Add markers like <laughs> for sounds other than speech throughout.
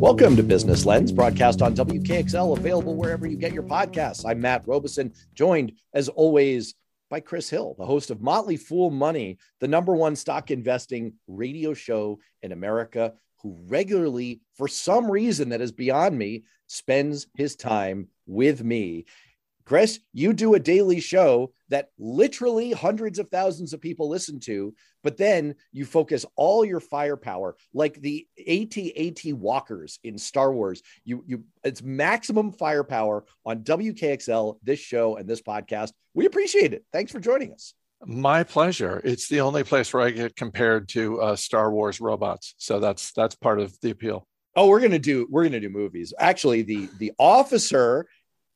Welcome to Business Lens, broadcast on WKXL, available wherever you get your podcasts. I'm Matt Robison, joined as always by Chris Hill, the host of Motley Fool Money, the number one stock investing radio show in America, who regularly, for some reason that is beyond me, spends his time with me. Chris, you do a daily show that literally hundreds of thousands of people listen to, but then you focus all your firepower, like the AT-AT walkers in Star Wars. You, you, it's maximum firepower on WKXL, this show, and this podcast. We appreciate it. Thanks for joining us. My pleasure. It's the only place where I get compared to uh, Star Wars robots, so that's that's part of the appeal. Oh, we're gonna do we're gonna do movies. Actually, the the officer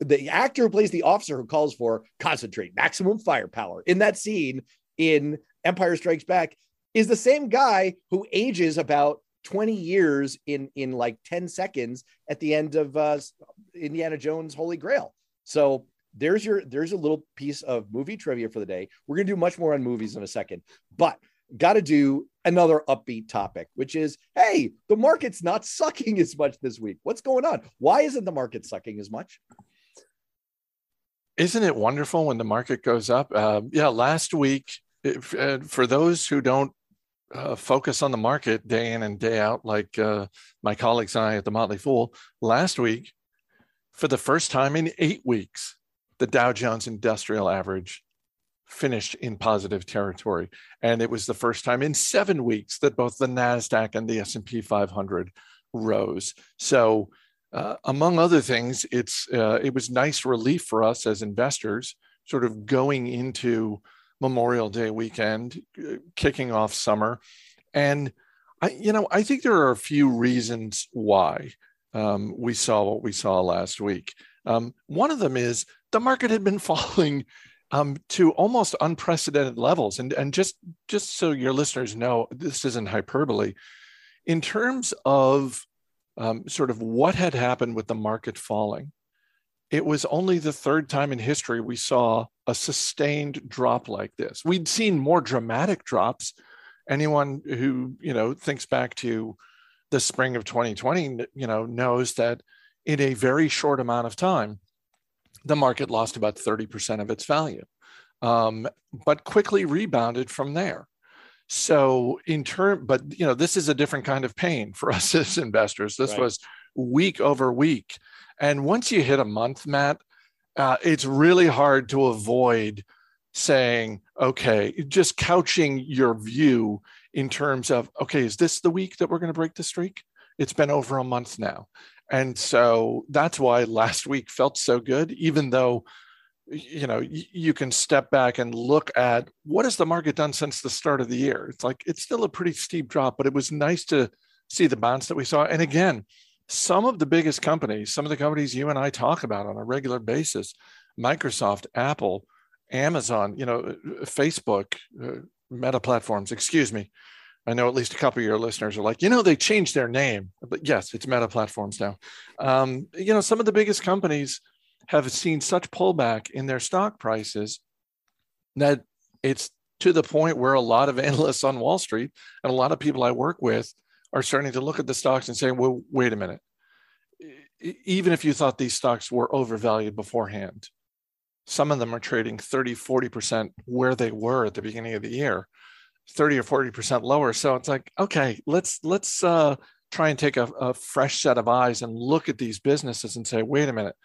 the actor who plays the officer who calls for concentrate, maximum firepower in that scene in Empire Strikes Back is the same guy who ages about 20 years in in like 10 seconds at the end of uh, Indiana Jones Holy Grail. So there's your there's a little piece of movie trivia for the day. We're going to do much more on movies in a second. But got to do another upbeat topic, which is hey, the market's not <laughs> sucking as much this week. What's going on? Why isn't the market sucking as much? Isn't it wonderful when the market goes up? Uh, yeah, last week, if, uh, for those who don't uh, focus on the market day in and day out, like uh, my colleagues and I at the Motley Fool, last week, for the first time in eight weeks, the Dow Jones Industrial Average finished in positive territory, and it was the first time in seven weeks that both the Nasdaq and the S and P 500 rose. So uh, among other things, it's uh, it was nice relief for us as investors, sort of going into Memorial Day weekend, uh, kicking off summer, and I, you know, I think there are a few reasons why um, we saw what we saw last week. Um, one of them is the market had been <laughs> falling um, to almost unprecedented levels, and and just just so your listeners know, this isn't hyperbole. In terms of um, sort of what had happened with the market falling. It was only the third time in history we saw a sustained drop like this. We'd seen more dramatic drops. Anyone who you know thinks back to the spring of 2020, you know, knows that in a very short amount of time, the market lost about 30% of its value, um, but quickly rebounded from there. So in turn, but you know, this is a different kind of pain for <laughs> us as investors. This right. was week over week. And once you hit a month, Matt, uh, it's really hard to avoid saying, okay, just couching your view in terms of, okay, is this the week that we're going to break the streak? It's been over a month now. And so that's why last week felt so good, even though you know you can step back and look at what has the market done since the start of the year? It's like it's still a pretty steep drop but it was nice to see the bounce that we saw. And again some of the biggest companies some of the companies you and i talk about on a regular basis microsoft apple amazon you know facebook uh, meta platforms excuse me. I know at least a couple of your listeners are like you know they changed their name. But yes it's meta platforms now. Um, you know some of the biggest companies have seen such pullback in their stock prices that it's to the point where a lot of <laughs> analysts on Wall Street and a lot of people I work with are starting to look at the stocks and saying, well, wait a minute. Even if you thought these stocks were overvalued beforehand, some of them are trading 30, 40% where they were at the beginning of the year, 30 or 40% lower. So it's like, okay, let's let's uh, try and take a, a fresh set of eyes and look at these businesses and say, wait a minute,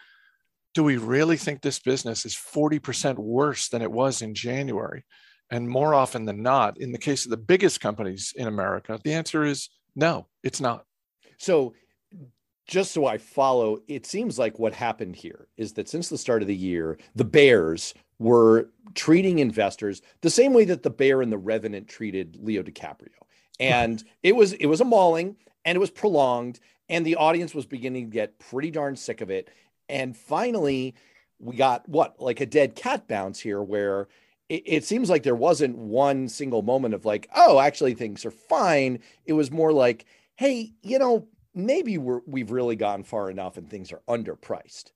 do we really think this business is 40% worse than it was in January? And more often than not, in the case of the biggest companies in America, the answer is no, it's not. So, just so I follow, it seems like what happened here is that since the start of the year, the bears were treating investors the same way that the bear and the revenant treated Leo DiCaprio. And <laughs> it was it was a mauling and it was prolonged and the audience was beginning to get pretty darn sick of it and finally, we got what like a dead cat bounce here, where it, it, seems like there wasn't one single moment of like, oh, actually things are fine. It was more like, hey, you know, maybe we're we've really gone far enough and things are underpriced.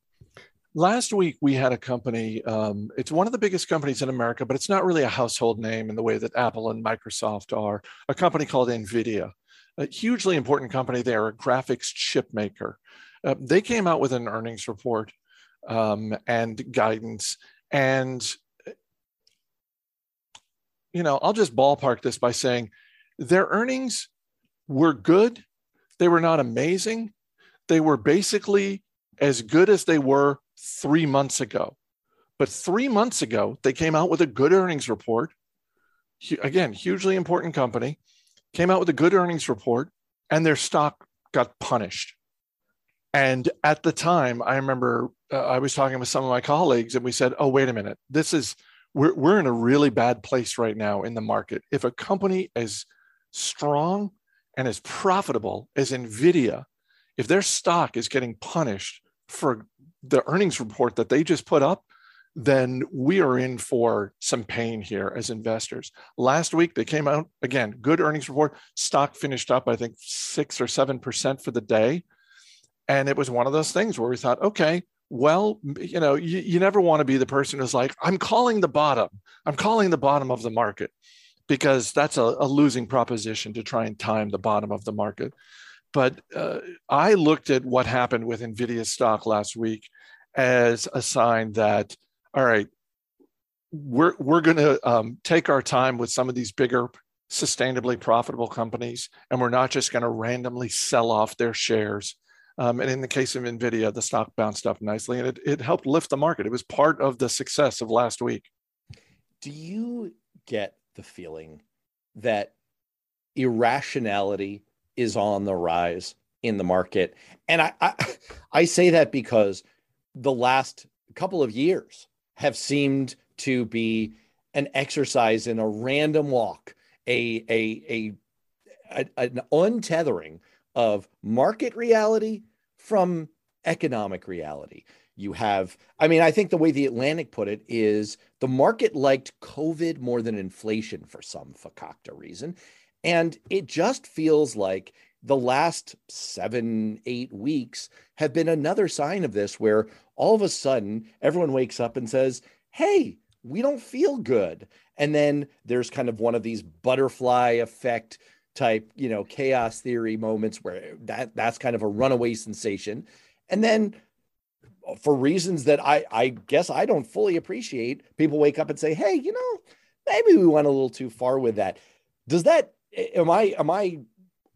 Last week we had a company. Um, it's one of the biggest companies in America, but it's not really a household name in the way that Apple and Microsoft are. A company called Nvidia. a hugely important company. They are a graphics chip maker. Uh, they came out with an earnings report um, and guidance. And, you know, I'll just ballpark this by saying their earnings were good. They were not amazing. They were basically as good as they were three months ago. But three months ago, they came out with a good earnings report. Again, hugely important company, came out with a good earnings report, and their stock got punished. And at the time, I remember uh, I was talking with some of my colleagues, and we said, "Oh, wait a minute, this is we're we're in a really bad place right now in the market. If a company as strong and as profitable as Nvidia, if their stock is getting punished for the earnings report that they just put up, then we are in for some pain here as investors. Last week, they came out again, good earnings report. Stock finished up, I think, six or 7% for the day. And it was one of those things where we thought, okay, well, you know, you, you never want to be the person who's like, I'm calling the bottom. I'm calling the bottom of the market because that's a, a losing proposition to try and time the bottom of the market. But uh, I looked at what happened with NVIDIA stock last week as a sign that, all right, we're, we're going to um, take our time with some of these bigger, sustainably profitable companies, and we're not just going to randomly sell off their shares um, and in the case of NVIDIA, the stock bounced up nicely and it, it helped lift the market. It was part of the success of last week. Do you get the feeling that irrationality is on the rise in the market? And I, I, <laughs> I say that because the last couple of years have seemed to be an exercise in a random walk, a, a, a, a an untethering of market reality from economic reality. You have, I mean, I think the way the Atlantic put it is the market liked COVID more than inflation for some fakakta reason. And it just feels like the last seven, eight weeks have been another sign of this, where all of a sudden everyone wakes up and says, Hey, we don't feel good. And then there's kind of one of these butterfly effect type, you know, chaos theory moments where that that's kind of a runaway sensation. And then uh, for reasons that I I guess I don't fully appreciate, people wake up and say, "Hey, you know, maybe we went a little too far with that." Does that am I am I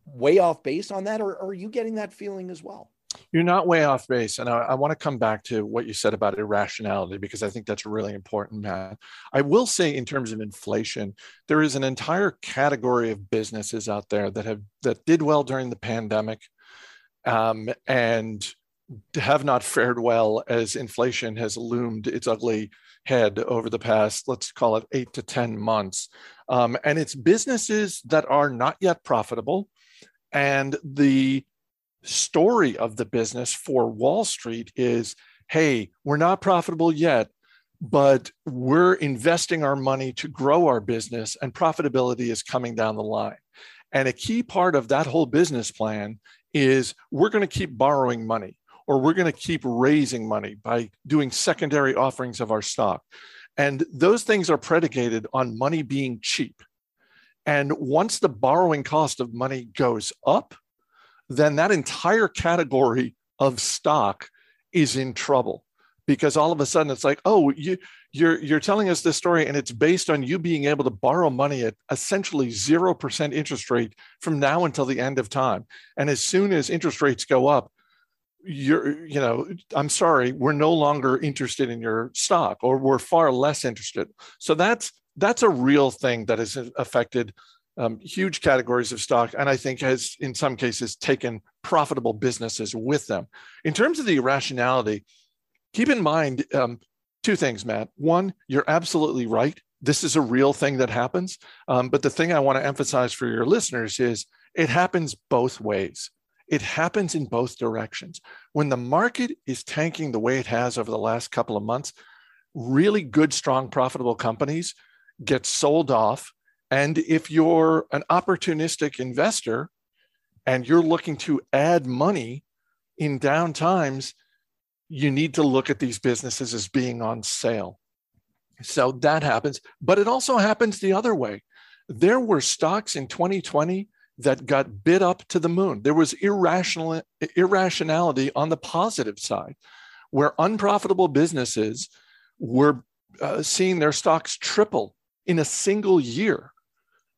way off base on that or, or are you getting that feeling as well? You're not way off base. And I, I, want to come back to what you said about irrationality, because I think that's really important, Matt. I will say, in terms of inflation, there is an entire category of businesses out there that have that did well during the pandemic um, and have not fared well as inflation has loomed its ugly head over the past, let's call it eight to 10 months. Um, and it's businesses that are not yet profitable. And the story of the business for Wall Street is hey, we're not profitable yet, but we're investing our money to grow our business, and profitability is coming down the line. And a key part of that whole business plan is we're going to keep borrowing money or we're going to keep raising money by doing secondary offerings of our stock. And those things are predicated on money being cheap. And once the borrowing cost of money goes up, then that entire category of stock is in trouble. Because all of a sudden it's like oh you you're you're telling us this story and it's based on you being able to borrow money at essentially 0% interest rate from now until the end of time. And as soon as interest rates go up you're you know i'm sorry we're no longer interested in your stock or we're far less interested. So that's that's a real thing that has affected um, huge categories of stock, and I think has in some cases taken profitable businesses with them. In terms of the irrationality, keep in mind um, two things, Matt. One, you're absolutely right. This is a real thing that happens. Um, but the thing I want to emphasize for your listeners is it happens both ways. It happens in both directions. When the market is tanking the way it has over the last couple of months, really good, strong, profitable companies get sold off and if you're an opportunistic investor and you're looking to add money in down times, you need to look at these businesses as being on sale. So that happens, but it also happens the other way. There were stocks in 2020 that got bid up to the moon. There was irrational irrationality on the positive side, where unprofitable businesses were uh, seeing their stocks triple in a single year.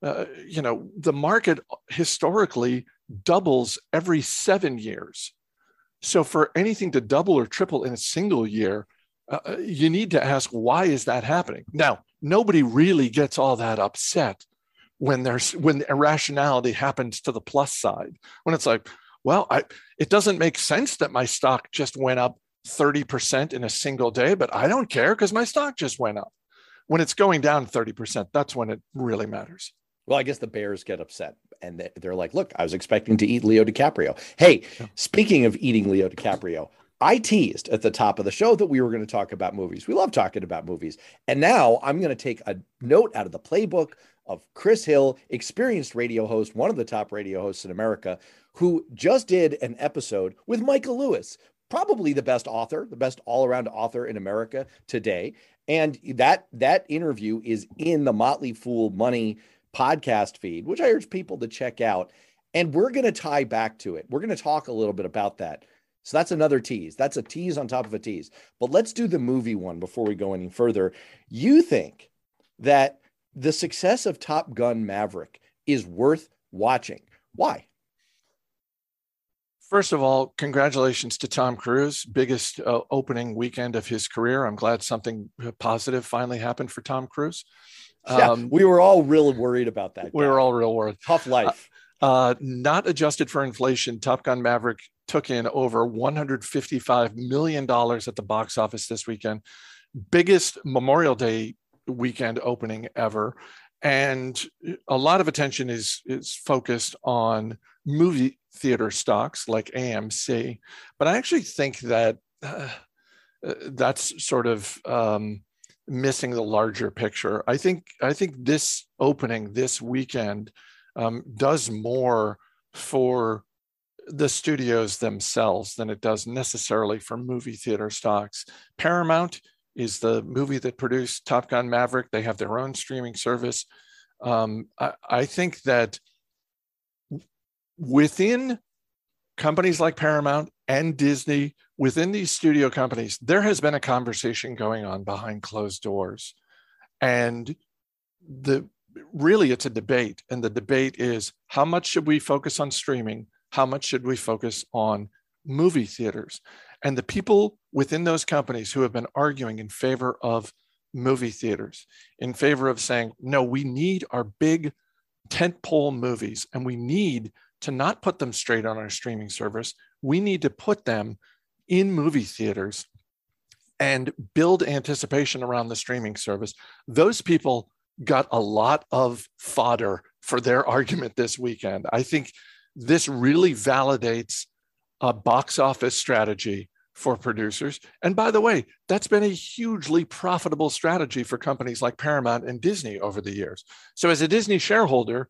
Uh, you know, the market historically doubles every seven years. So for anything to double or triple in a single year, uh, uh you need to ask why is that happening? Now, nobody really gets all that upset when there's when irrationality happens to the plus side. When it's like, well, I, it doesn't make sense that my stock just went up 30% in a single day, but I don't care because my stock just went up. When it's going down 30%, that's when it really matters. Well, I guess the Bears get upset and they're like, look, I was expecting to eat Leo DiCaprio. Hey, speaking of eating Leo DiCaprio, I teased at the top of the show that we were going to talk about movies. We love talking about movies. And now I'm going to take a note out of the playbook of Chris Hill, experienced radio host, one of the top radio hosts in America, who just did an episode with Michael Lewis, probably the best author, the best all-around author in America today. And that that interview is in the Motley Fool Money podcast feed, which I urge people to check out. And we're going to tie back to it. We're going to talk a little bit about that. So that's another tease. That's a tease on top of a tease. But let's do the movie one before we go any further. You think that the success of Top Gun Maverick is worth watching? Why? First of all, congratulations to Tom Cruise, biggest uh, opening weekend of his career. I'm glad something positive finally happened for Tom Cruise. <laughs> Yeah, um, we were all real worried about that. We were all real worried. Tough life. Uh, uh, not adjusted for inflation, Top Gun Maverick took in over 155 million dollars at the box office this weekend. Biggest Memorial Day weekend opening ever, and a lot of attention is is focused on movie theater stocks like AMC. But I actually think that. Uh, uh that's sort of um, missing the larger picture. I think I think this opening this weekend um, does more for the studios themselves than it does necessarily for movie theater stocks. Paramount is the movie that produced Top Gun Maverick. They have their own streaming service. Um, I, I think that within companies like Paramount and Disney, within these studio companies, there has been a conversation going on behind closed doors. And the really it's a debate. And the debate is how much should we focus on streaming? How much should we focus on movie theaters? And the people within those companies who have been arguing in favor of movie theaters, in favor of saying, no, we need our big tentpole movies and we need to not put them straight on our streaming service. We need to put them in movie theaters and build anticipation around the streaming service. Those people got a lot of fodder for their argument this weekend. I think this really validates a box office strategy for producers. And by the way, that's been a hugely profitable strategy for companies like Paramount and Disney over the years. So, as a Disney shareholder,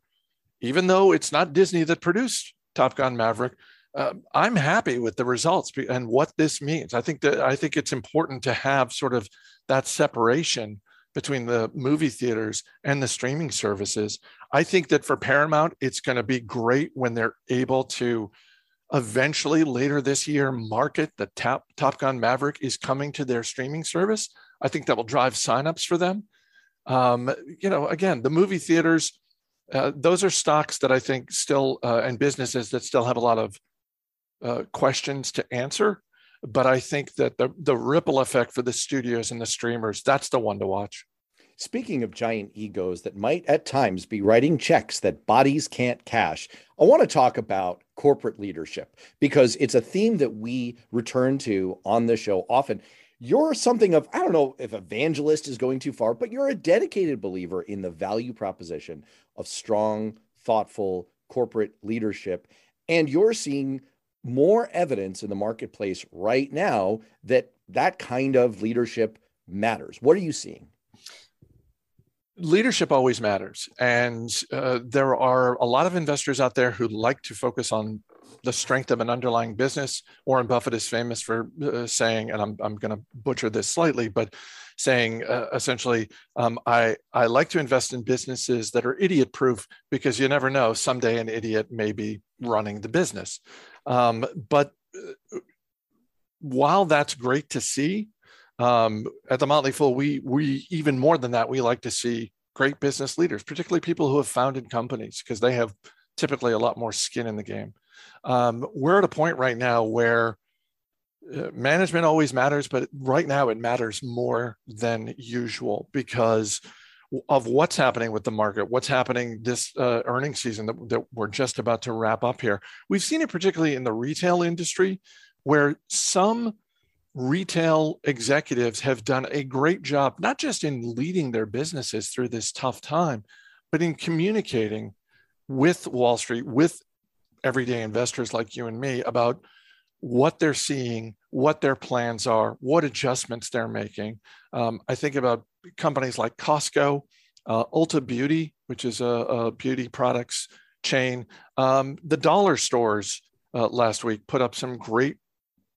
even though it's not Disney that produced Top Gun Maverick, uh, I'm happy with the results and what this means. I think that I think it's important to have sort of that separation between the movie theaters and the streaming services. I think that for Paramount, it's going to be great when they're able to eventually later this year market the Top, Top Gun Maverick is coming to their streaming service. I think that will drive signups for them. Um, you know, again, the movie theaters uh, those are stocks that I think still uh, and businesses that still have a lot of uh, questions to answer. But I think that the the ripple effect for the studios and the streamers that's the one to watch. Speaking of giant egos that might at times be writing checks that bodies can't cash, I want to talk about corporate leadership because it's a theme that we return to on the show often you're something of, I don't know if evangelist is going too far, but you're a dedicated believer in the value proposition of strong, thoughtful corporate leadership. And you're seeing more evidence in the marketplace right now that that kind of leadership matters. What are you seeing? Leadership always matters. And uh, there are a lot of investors out there who like to focus on the strength of an underlying business. Warren Buffett is famous for uh, saying, and I'm, I'm going to butcher this slightly, but saying uh, essentially, um, I, I like to invest in businesses that are idiot proof because you never know, someday an idiot may be running the business. Um, but uh, while that's great to see, um, at the Motley Fool, we, we even more than that, we like to see great business leaders, particularly people who have founded companies because they have typically a lot more skin in the game. Um, we're at a point right now where uh, management always matters, but right now it matters more than usual because of what's happening with the market, what's happening this uh, earnings season that, that we're just about to wrap up here. We've seen it particularly in the retail industry, where some retail executives have done a great job, not just in leading their businesses through this tough time, but in communicating with Wall Street, with everyday investors like you and me about what they're seeing, what their plans are, what adjustments they're making. Um, I think about companies like Costco, uh, Ulta Beauty, which is a, a beauty products chain. Um, the dollar stores uh, last week put up some great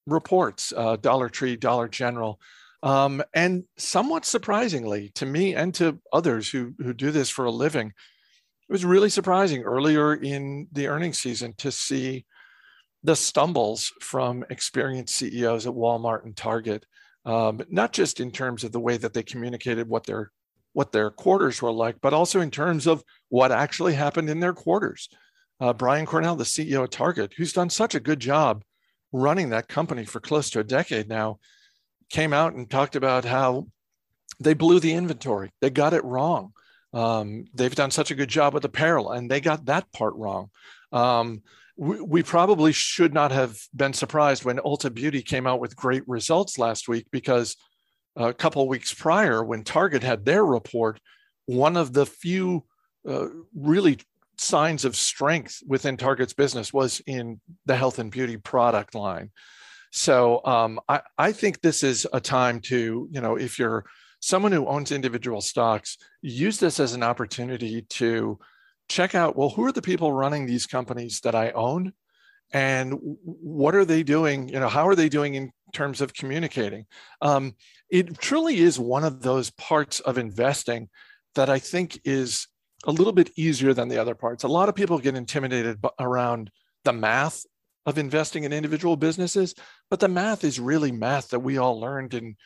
reports uh, Dollar Tree, Dollar General. Um, and somewhat surprisingly to me and to others who, who do this for a living, it was really surprising earlier in the earnings season to see the stumbles from experienced CEOs at Walmart and Target, um, not just in terms of the way that they communicated what their what their quarters were like, but also in terms of what actually happened in their quarters. Uh, Brian Cornell, the CEO of Target, who's done such a good job running that company for close to a decade now, came out and talked about how they blew the inventory. They got it wrong. Um, they've done such a good job with apparel, and they got that part wrong. Um, we, we, probably should not have been surprised when Ulta Beauty came out with great results last week because a couple weeks prior, when Target had their report, one of the few uh, really signs of strength within Target's business was in the health and beauty product line. So um, I, I think this is a time to, you know, if you're someone who owns individual stocks, use this as an opportunity to check out well, who are the people running these companies that I own? And what are they doing? You know, how are they doing in terms of communicating? Um, it truly is one of those parts of investing that I think is a little bit easier than the other parts. A lot of people get intimidated around the math of investing in individual businesses, but the math is really math that we all learned in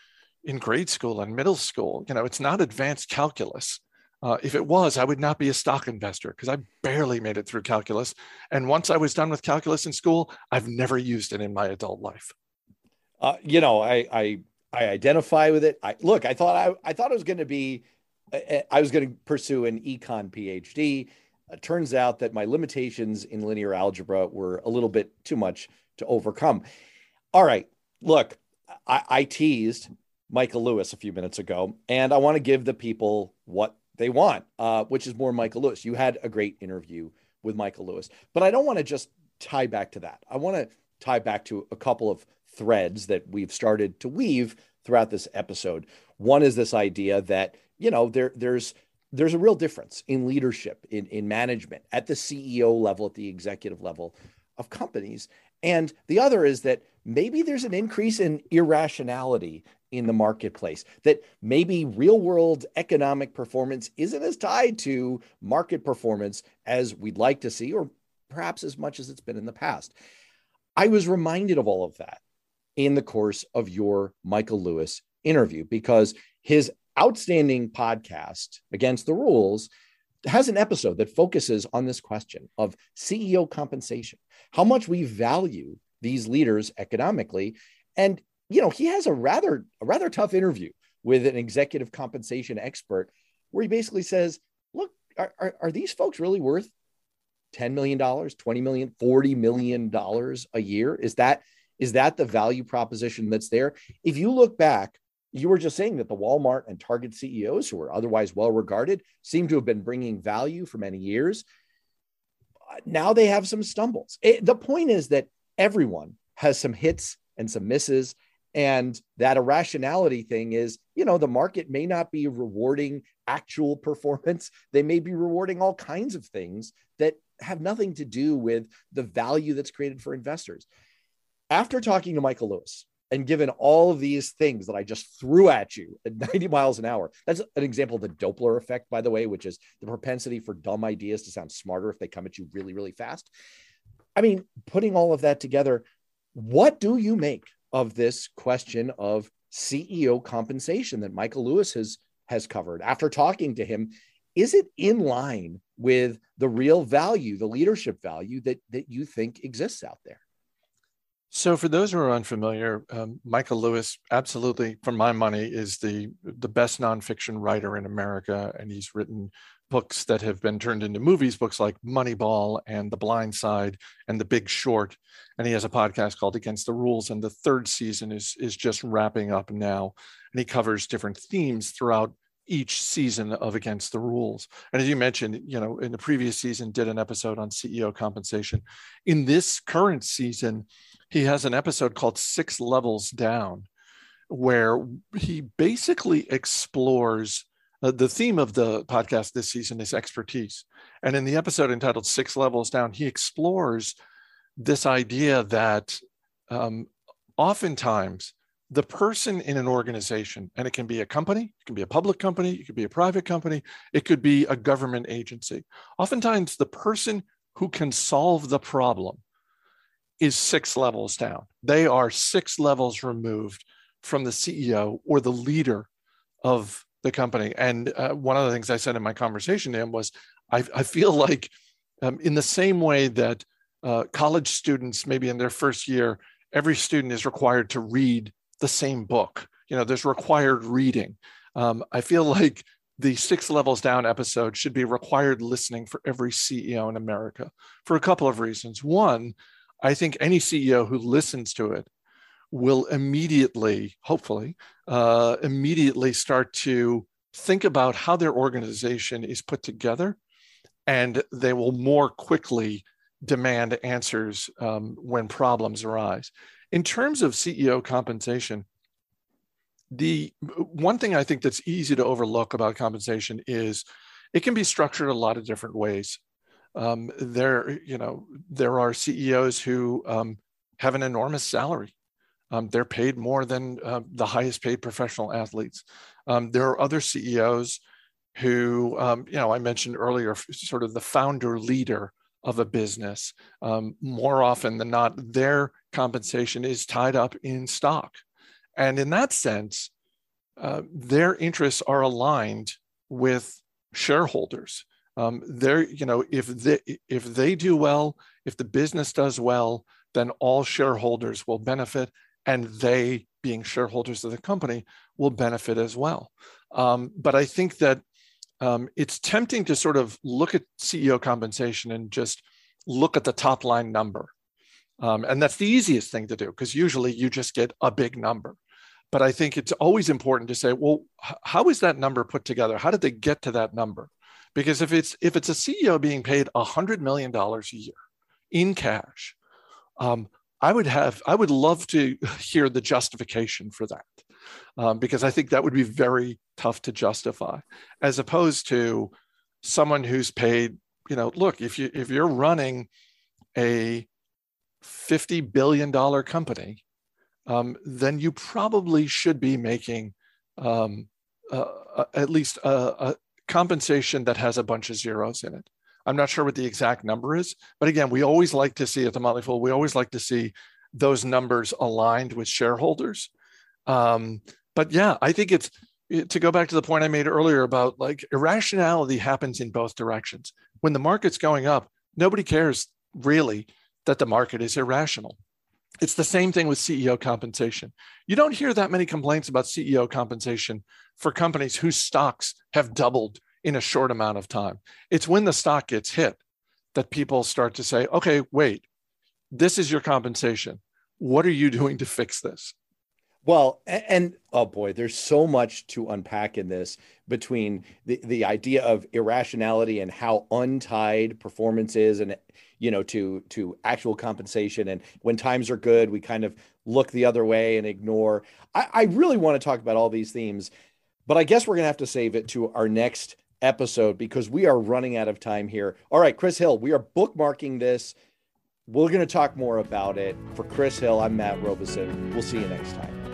in grade school and middle school. You know, it's not advanced calculus. Uh, if it was, I would not be a stock investor because I barely made it through calculus. And once I was done with calculus in school, I've never used it in my adult life. Uh, you know, I, I I identify with it. I look. I thought I I thought it was going to be I was going to pursue an econ PhD. It turns out that my limitations in linear algebra were a little bit too much to overcome. All right, look, I, I teased Michael Lewis a few minutes ago, and I want to give the people what they want, uh, which is more Michael Lewis. You had a great interview with Michael Lewis, but I don't want to just tie back to that. I want to tie back to a couple of threads that we've started to weave throughout this episode. One is this idea that you know there there's there's a real difference in leadership in in management at the CEO level at the executive level of companies and the other is that maybe there's an increase in irrationality in the marketplace that maybe real world economic performance isn't as tied to market performance as we'd like to see or perhaps as much as it's been in the past i was reminded of all of that in the course of your michael lewis interview because his outstanding podcast, Against the Rules, has an episode that focuses on this question of CEO compensation, how much we value these leaders economically. And, you know, he has a rather, a rather tough interview with an executive compensation expert where he basically says, look, are, are, are these folks really worth $10 million, $20 million, $40 million a year? Is that, is that the value proposition that's there? If you look back you were just saying that the Walmart and Target CEOs, who are otherwise well regarded, seem to have been bringing value for many years. Now they have some stumbles. It, the point is that everyone has some hits and some misses. And that irrationality thing is, you know, the market may not be rewarding actual <laughs> performance. They may be rewarding all kinds of things that have nothing to do with the value that's created for investors. After talking to Michael Lewis and given all of these things that I just threw at you at <laughs> 90 miles an hour, that's an example of the Doppler effect, by the way, which is the propensity for dumb ideas to sound smarter if they come at you really, really fast. I mean, putting all of that together, what do you make of this question of CEO compensation that Michael Lewis has has covered after talking to him? Is it in line with the real value, the leadership value that that you think exists out there? So, for those who are unfamiliar, um, Michael Lewis, absolutely, for my money, is the the best nonfiction writer in America, and he's written books that have been turned into movies, books like Moneyball and The Blind Side and The Big Short. And he has a podcast called Against the Rules, and the third season is is just wrapping up now, and he covers different themes throughout each season of Against the Rules. And as you mentioned, you know, in the previous season, did an episode on CEO compensation. In this current season, he has an episode called Six Levels Down, where he basically explores the theme of the podcast this season is expertise. And in the episode entitled Six Levels Down, he explores this idea that um, oftentimes the person in an organization, and it can be a company, it can be a public company, it could be a private company, it could be a government agency. Oftentimes, the person who can solve the problem is six levels down. They are six levels removed from the CEO or the leader of the company. And uh, one of the things I said in my conversation to him was, I, I feel <laughs> like, um, in the same way that uh, college students, maybe in their first year, every student is required to read the same book. You know, there's required reading. Um, I feel <laughs> like the six levels down episode should be required listening for every CEO in America for a couple of reasons. One, I think any CEO who listens to it will immediately, hopefully, uh, immediately start to think about how their organization is put together, and they will more quickly demand answers um, when problems arise. In terms of CEO compensation, the one thing I think that's easy to overlook about compensation is it can be structured a lot of different ways. Um, there, you know, there are CEOs who um, have an enormous salary. Um, they're paid more than uh, the highest paid professional athletes. Um, there are other CEOs who, um, you know, I mentioned earlier, sort of the founder leader of a business. Um, more often than not, their compensation is tied up in stock. And in that sense, uh, their interests are aligned with shareholders. Um, they're, you know, if they if they do well, if the business does well, then all shareholders will benefit, and they, being shareholders of the company, will benefit as well. Um, but I think that um, it's tempting to sort of look at CEO compensation and just look at the top line number. Um, and that's the easiest thing to do because usually you just get a big number. But I think it's always important to say, well, how is that number put together? How did they get to that number? Because if it's if it's a CEO being paid hundred million dollars a year in cash, um, I would have I would love to <laughs> hear the justification for that, um, because I think that would be very tough to justify, as opposed to someone who's paid. You know, look if you if you're running a fifty billion dollar company, um, then you probably should be making um, uh, uh, at least a, a, compensation that has a bunch of zeros in it. I'm not sure what the exact number is, but again, we always like to see at the Motley Fool, we always like to see those numbers aligned with shareholders. Um, but yeah, I think it's to go back to the point I made earlier about like irrationality happens in both directions. When the market's going up, nobody cares really that the market is irrational. It's the same thing with CEO compensation. You don't hear that many complaints about CEO compensation for companies whose stocks have doubled in a short amount of time. It's when the stock gets hit that people start to say, okay, wait, this is your compensation. What are you doing to fix this? Well, and oh boy, there's so much to unpack in this between the, the idea of irrationality and how untied performance is and you know to to actual compensation and when times are good we kind of look the other way and ignore i, I really want to talk about all these themes but i guess we're to have to save it to our next episode because we are running out of time here. All right, Chris Hill, we are bookmarking this. We're going to talk more about it. For Chris Hill, I'm Matt Robison. We'll see you next time.